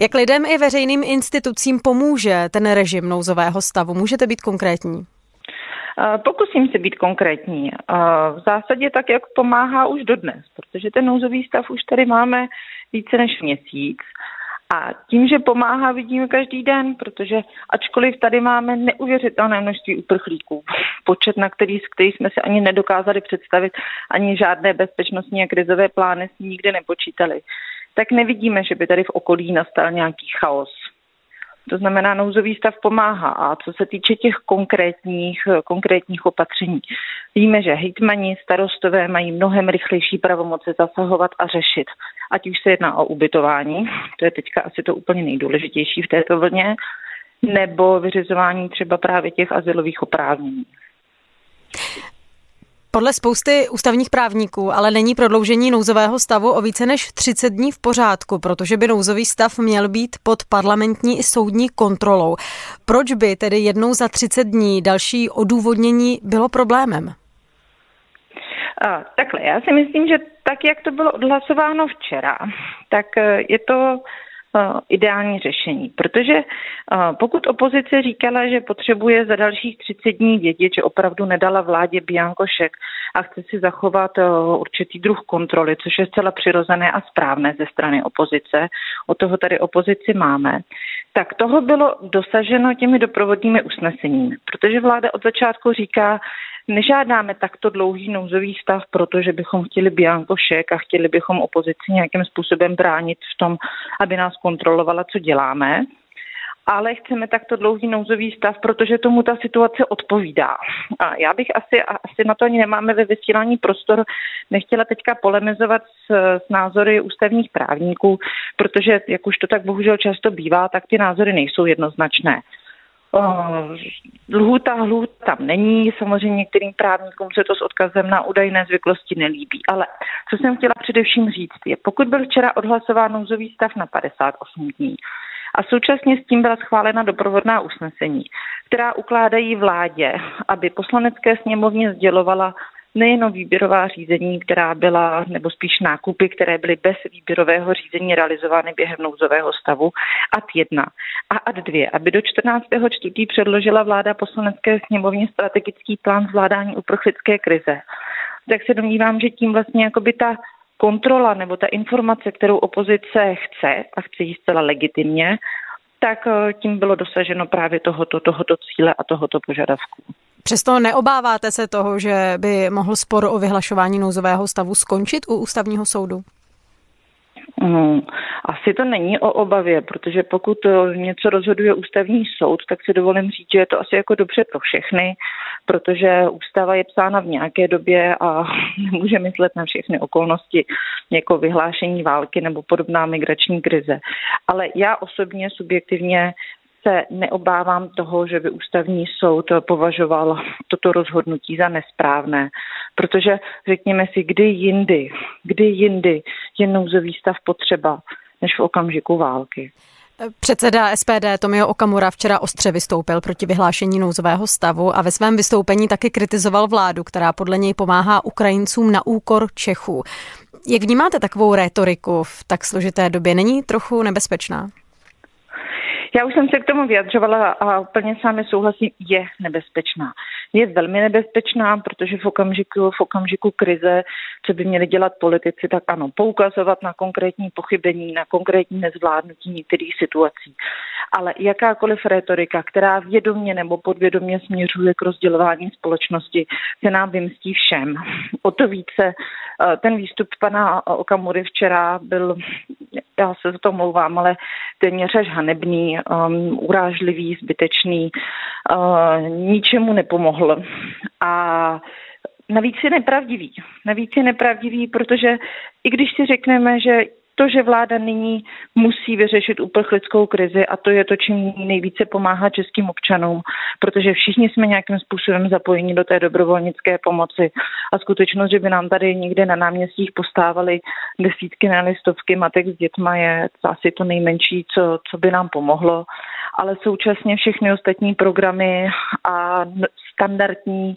Jak lidem i veřejným institucím pomůže ten režim nouzového stavu? Můžete být konkrétní? Pokusím se být konkrétní. V zásadě tak, jak pomáhá už dodnes, protože ten nouzový stav už tady máme více než měsíc. A tím, že pomáhá, vidíme každý den, protože ačkoliv tady máme neuvěřitelné množství uprchlíků, počet, na který, který jsme si ani nedokázali představit, ani žádné bezpečnostní a krizové plány si nikdy nepočítali, tak nevidíme, že by tady v okolí nastal nějaký chaos. To znamená, nouzový stav pomáhá. A co se týče těch konkrétních, konkrétních opatření, víme, že hejtmani, starostové mají mnohem rychlejší pravomoci zasahovat a řešit. Ať už se jedná o ubytování, to je teďka asi to úplně nejdůležitější v této vlně, nebo vyřizování třeba právě těch asilových oprávnění. Podle spousty ústavních právníků ale není prodloužení nouzového stavu o více než 30 dní v pořádku, protože by nouzový stav měl být pod parlamentní i soudní kontrolou. Proč by tedy jednou za 30 dní další odůvodnění bylo problémem? Takhle, já si myslím, že tak, jak to bylo odhlasováno včera, tak e, je to ideální řešení. Protože eh, pokud opozice říkala, že potřebuje za dalších 30 dní vědět, že opravdu nedala vládě Biankošek a chce si zachovat eh, určitý druh kontroly, což je zcela přirozené a správné ze strany opozice, o toho tady opozici máme, tak toho bylo dosaženo těmi doprovodnými usneseními, protože vláda od začátku říká, Nežádáme takto dlouhý nouzový stav, protože bychom chtěli biankošek a chtěli bychom opozici nějakým způsobem bránit v tom, aby nás kontrolovala, co děláme. Ale chceme takto dlouhý nouzový stav, protože tomu ta situace odpovídá. A já bych asi, asi na to ani nemáme ve vysílání prostor, nechtěla teďka polemizovat s, s názory ústavních právníků, protože, jak už to tak bohužel často bývá, tak ty názory nejsou jednoznačné. Lhůta, lhůta tam není, samozřejmě některým právníkům se to s odkazem na údajné zvyklosti nelíbí, ale co jsem chtěla především říct je, pokud byl včera odhlasován nouzový stav na 58 dní, a současně s tím byla schválena doprovodná usnesení, která ukládají vládě, aby poslanecké sněmovně sdělovala nejenom výběrová řízení, která byla, nebo spíš nákupy, které byly bez výběrového řízení realizovány během nouzového stavu, ad 1 a ad 2, aby do 14. čtvrtí předložila vláda poslanecké sněmovně strategický plán zvládání uprchlické krize. Tak se domnívám, že tím vlastně jakoby ta kontrola nebo ta informace, kterou opozice chce a chce ji zcela legitimně, tak eh, tím bylo dosaženo právě tohoto, tohoto cíle a tohoto požadavku. Přesto neobáváte se toho, že by mohl spor o vyhlašování nouzového stavu skončit u ústavního soudu? Hmm, asi to není o obavě, protože pokud eh, něco rozhoduje ústavní soud, tak si dovolím říct, že je to asi jako dobře pro všechny, protože ústava je psána v nějaké době a nemůže myslet na všechny okolnosti jako vyhlášení války nebo podobná migrační krize. Ale já osobně subjektivně se neobávám toho, že by ústavní soud považoval toto rozhodnutí za nesprávné, protože řekněme si, kdy jindy, kdy jindy je nouzový stav potřeba, než v okamžiku války. Předseda SPD Tomio Okamura včera ostře vystoupil proti vyhlášení nouzového stavu a ve svém vystoupení taky kritizoval vládu, která podle něj pomáhá Ukrajincům na úkor Čechů. Jak vnímáte takovou rétoriku v tak složité době? Není trochu nebezpečná? Já už jsem se k tomu vyjadřovala a úplně s vámi souhlasím, je nebezpečná. Je velmi nebezpečná, protože v okamžiku, v okamžiku krize, co by měli dělat politici, tak ano, poukazovat na konkrétní pochybení, na konkrétní nezvládnutí některých situací. Ale jakákoliv retorika, která vědomě nebo podvědomě směřuje k rozdělování společnosti, se nám vymstí všem. O to více eh, ten výstup pana Okamury včera byl, já se za to mluvám, ale téměř až hanebný, um, urážlivý, zbytečný, uh, ničemu nepomohl. A Navíc je nepravdivý. Navíc je nepravdivý, protože i když si řekneme, že to, že vláda nyní musí vyřešit uprchlickou krizi a to je to, čím nejvíce pomáhá českým občanům, protože všichni jsme nějakým způsobem zapojeni do té dobrovolnické pomoci a skutečnost, že by nám tady někde na náměstích postávali desítky na listovky matek s dětma je asi to nejmenší, co, co by nám pomohlo, ale současně všechny ostatní programy a standardní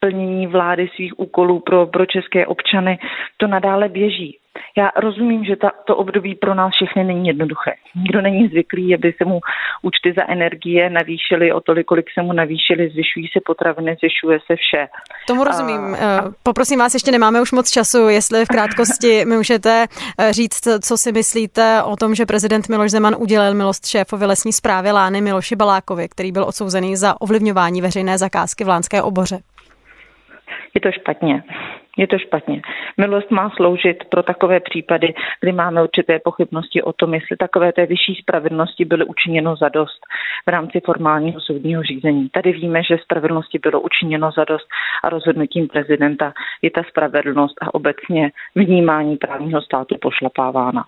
plnění vlády svých úkolů pro, pro české občany, to nadále běží. Já rozumím, že ta, to období pro nás všechny není jednoduché. Nikdo není zvyklý, aby se mu účty za energie navýšily o tolik, kolik se mu navýšily, zvyšují se potraviny, zvyšuje se vše. Tomu rozumím. A, eh, Poprosím vás, ještě nemáme už moc času, jestli v krátkosti mi můžete eh, říct, co si myslíte o tom, že prezident Miloš Zeman udělil milost šéfovi lesní zprávy Lány Miloši Balákovi, který byl odsouzený za ovlivňování veřejné zakázky v Lánské oboře. Je to špatně. Je to špatně. Milost má sloužit pro takové případy, kdy máme určité pochybnosti o tom, jestli takové té vyšší spravedlnosti byly učiněno za dost v rámci formálního soudního řízení. Tady víme, že spravedlnosti bylo učiněno za dost a rozhodnutím prezidenta je ta spravedlnost a obecně vnímání právního státu pošlapávána.